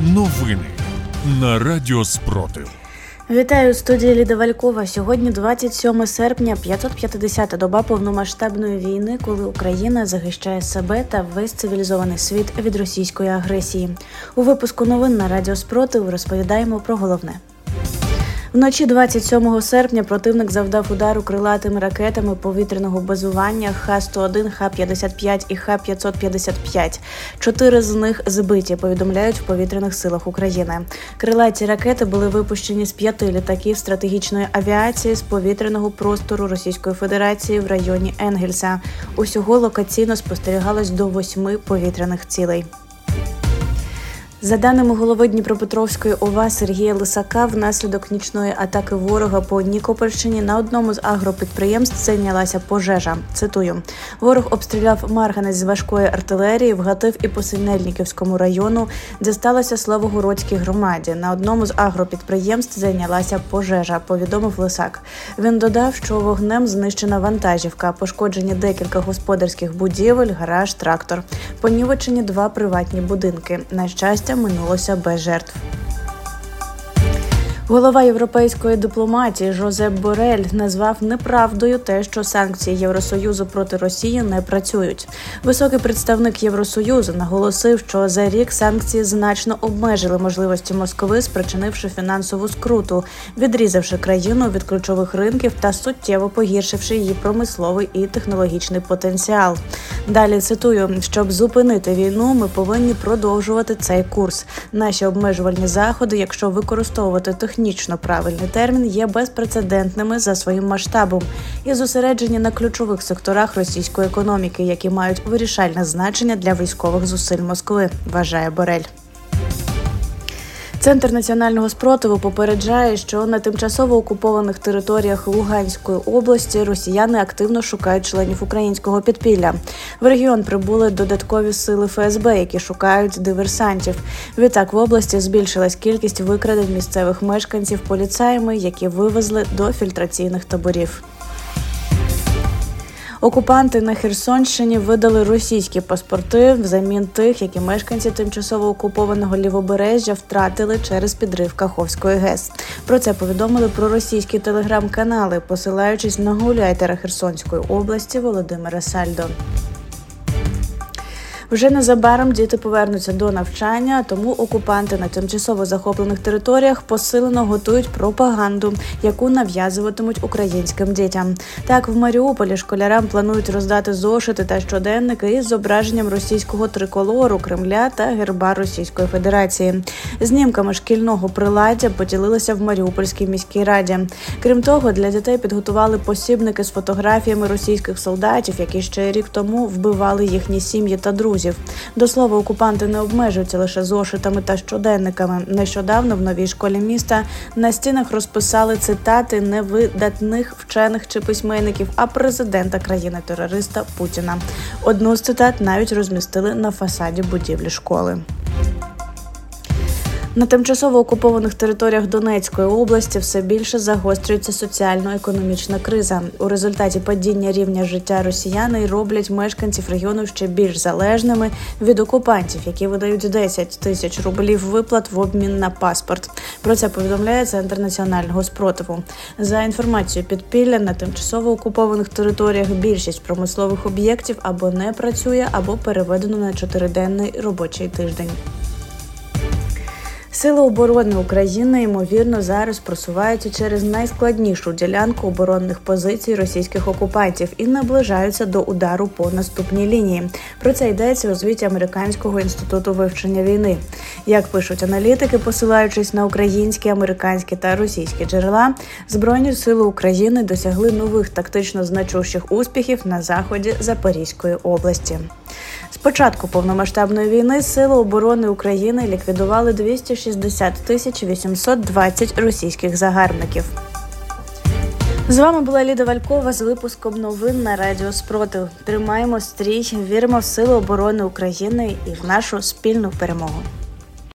Новини на Радіо Спротив. Вітаю студії Ліда Валькова. Сьогодні 27 серпня, 550-та доба повномасштабної війни, коли Україна захищає себе та весь цивілізований світ від російської агресії. У випуску новин на Радіо Спротив розповідаємо про головне. Вночі 27 серпня противник завдав удару крилатими ракетами повітряного базування Х-101, Х-55 і Х-555. Чотири з них збиті. Повідомляють в повітряних силах України. Крилаті ракети були випущені з п'яти літаків стратегічної авіації з повітряного простору Російської Федерації в районі Енгельса. Усього локаційно спостерігалось до восьми повітряних цілей. За даними голови Дніпропетровської ОВА Сергія Лисака, внаслідок нічної атаки ворога по Нікопольщині на одному з агропідприємств зайнялася пожежа. Цитую: ворог обстріляв Марганець з важкої артилерії, вгатив і по Синельниківському району, де сталося Славогородській громаді. На одному з агропідприємств зайнялася пожежа. Повідомив Лисак. Він додав, що вогнем знищена вантажівка, пошкоджені декілька господарських будівель, гараж, трактор. Понівечені два приватні будинки. На щастя минулося без жертв. Голова європейської дипломатії Жозеп Борель назвав неправдою те, що санкції Євросоюзу проти Росії не працюють. Високий представник Євросоюзу наголосив, що за рік санкції значно обмежили можливості Москви, спричинивши фінансову скруту, відрізавши країну від ключових ринків та суттєво погіршивши її промисловий і технологічний потенціал. Далі цитую: щоб зупинити війну, ми повинні продовжувати цей курс. Наші обмежувальні заходи, якщо використовувати технічно правильний термін є безпрецедентними за своїм масштабом і зосереджені на ключових секторах російської економіки, які мають вирішальне значення для військових зусиль Москви. Вважає Борель. Центр національного спротиву попереджає, що на тимчасово окупованих територіях Луганської області росіяни активно шукають членів українського підпілля. В регіон прибули додаткові сили ФСБ, які шукають диверсантів. Відтак в області збільшилась кількість викрадень місцевих мешканців поліцаями, які вивезли до фільтраційних таборів. Окупанти на Херсонщині видали російські паспорти взамін тих, які мешканці тимчасово окупованого лівобережжя втратили через підрив Каховської ГЕС. Про це повідомили про російські телеграм-канали, посилаючись на гуляйтера Херсонської області Володимира Сальдо. Вже незабаром діти повернуться до навчання, тому окупанти на тимчасово захоплених територіях посилено готують пропаганду, яку нав'язуватимуть українським дітям. Так в Маріуполі школярам планують роздати зошити та щоденники із зображенням російського триколору Кремля та герба Російської Федерації. Знімками шкільного приладдя поділилися в Маріупольській міській раді. Крім того, для дітей підготували посібники з фотографіями російських солдатів, які ще рік тому вбивали їхні сім'ї та друзі друзів. До слова, окупанти не обмежуються лише зошитами та щоденниками. Нещодавно в новій школі міста на стінах розписали цитати невидатних вчених чи письменників, а президента країни-терориста Путіна. Одну з цитат навіть розмістили на фасаді будівлі школи. На тимчасово окупованих територіях Донецької області все більше загострюється соціально-економічна криза. У результаті падіння рівня життя росіяни роблять мешканців регіону ще більш залежними від окупантів, які видають 10 тисяч рублів виплат в обмін на паспорт. Про це повідомляє центр національного спротиву. За інформацією підпілля на тимчасово окупованих територіях більшість промислових об'єктів або не працює, або переведено на чотириденний робочий тиждень. Сили оборони України ймовірно зараз просуваються через найскладнішу ділянку оборонних позицій російських окупантів і наближаються до удару по наступній лінії. Про це йдеться у звіті Американського інституту вивчення війни. Як пишуть аналітики, посилаючись на українські, американські та російські джерела, збройні сили України досягли нових тактично значущих успіхів на заході Запорізької області. З початку повномасштабної війни Сили оборони України ліквідували 260 тисяч 820 російських загарбників. З вами була Ліда Валькова з випуском новин на Радіо Спротив. Тримаємо стрій, віримо в сили оборони України і в нашу спільну перемогу.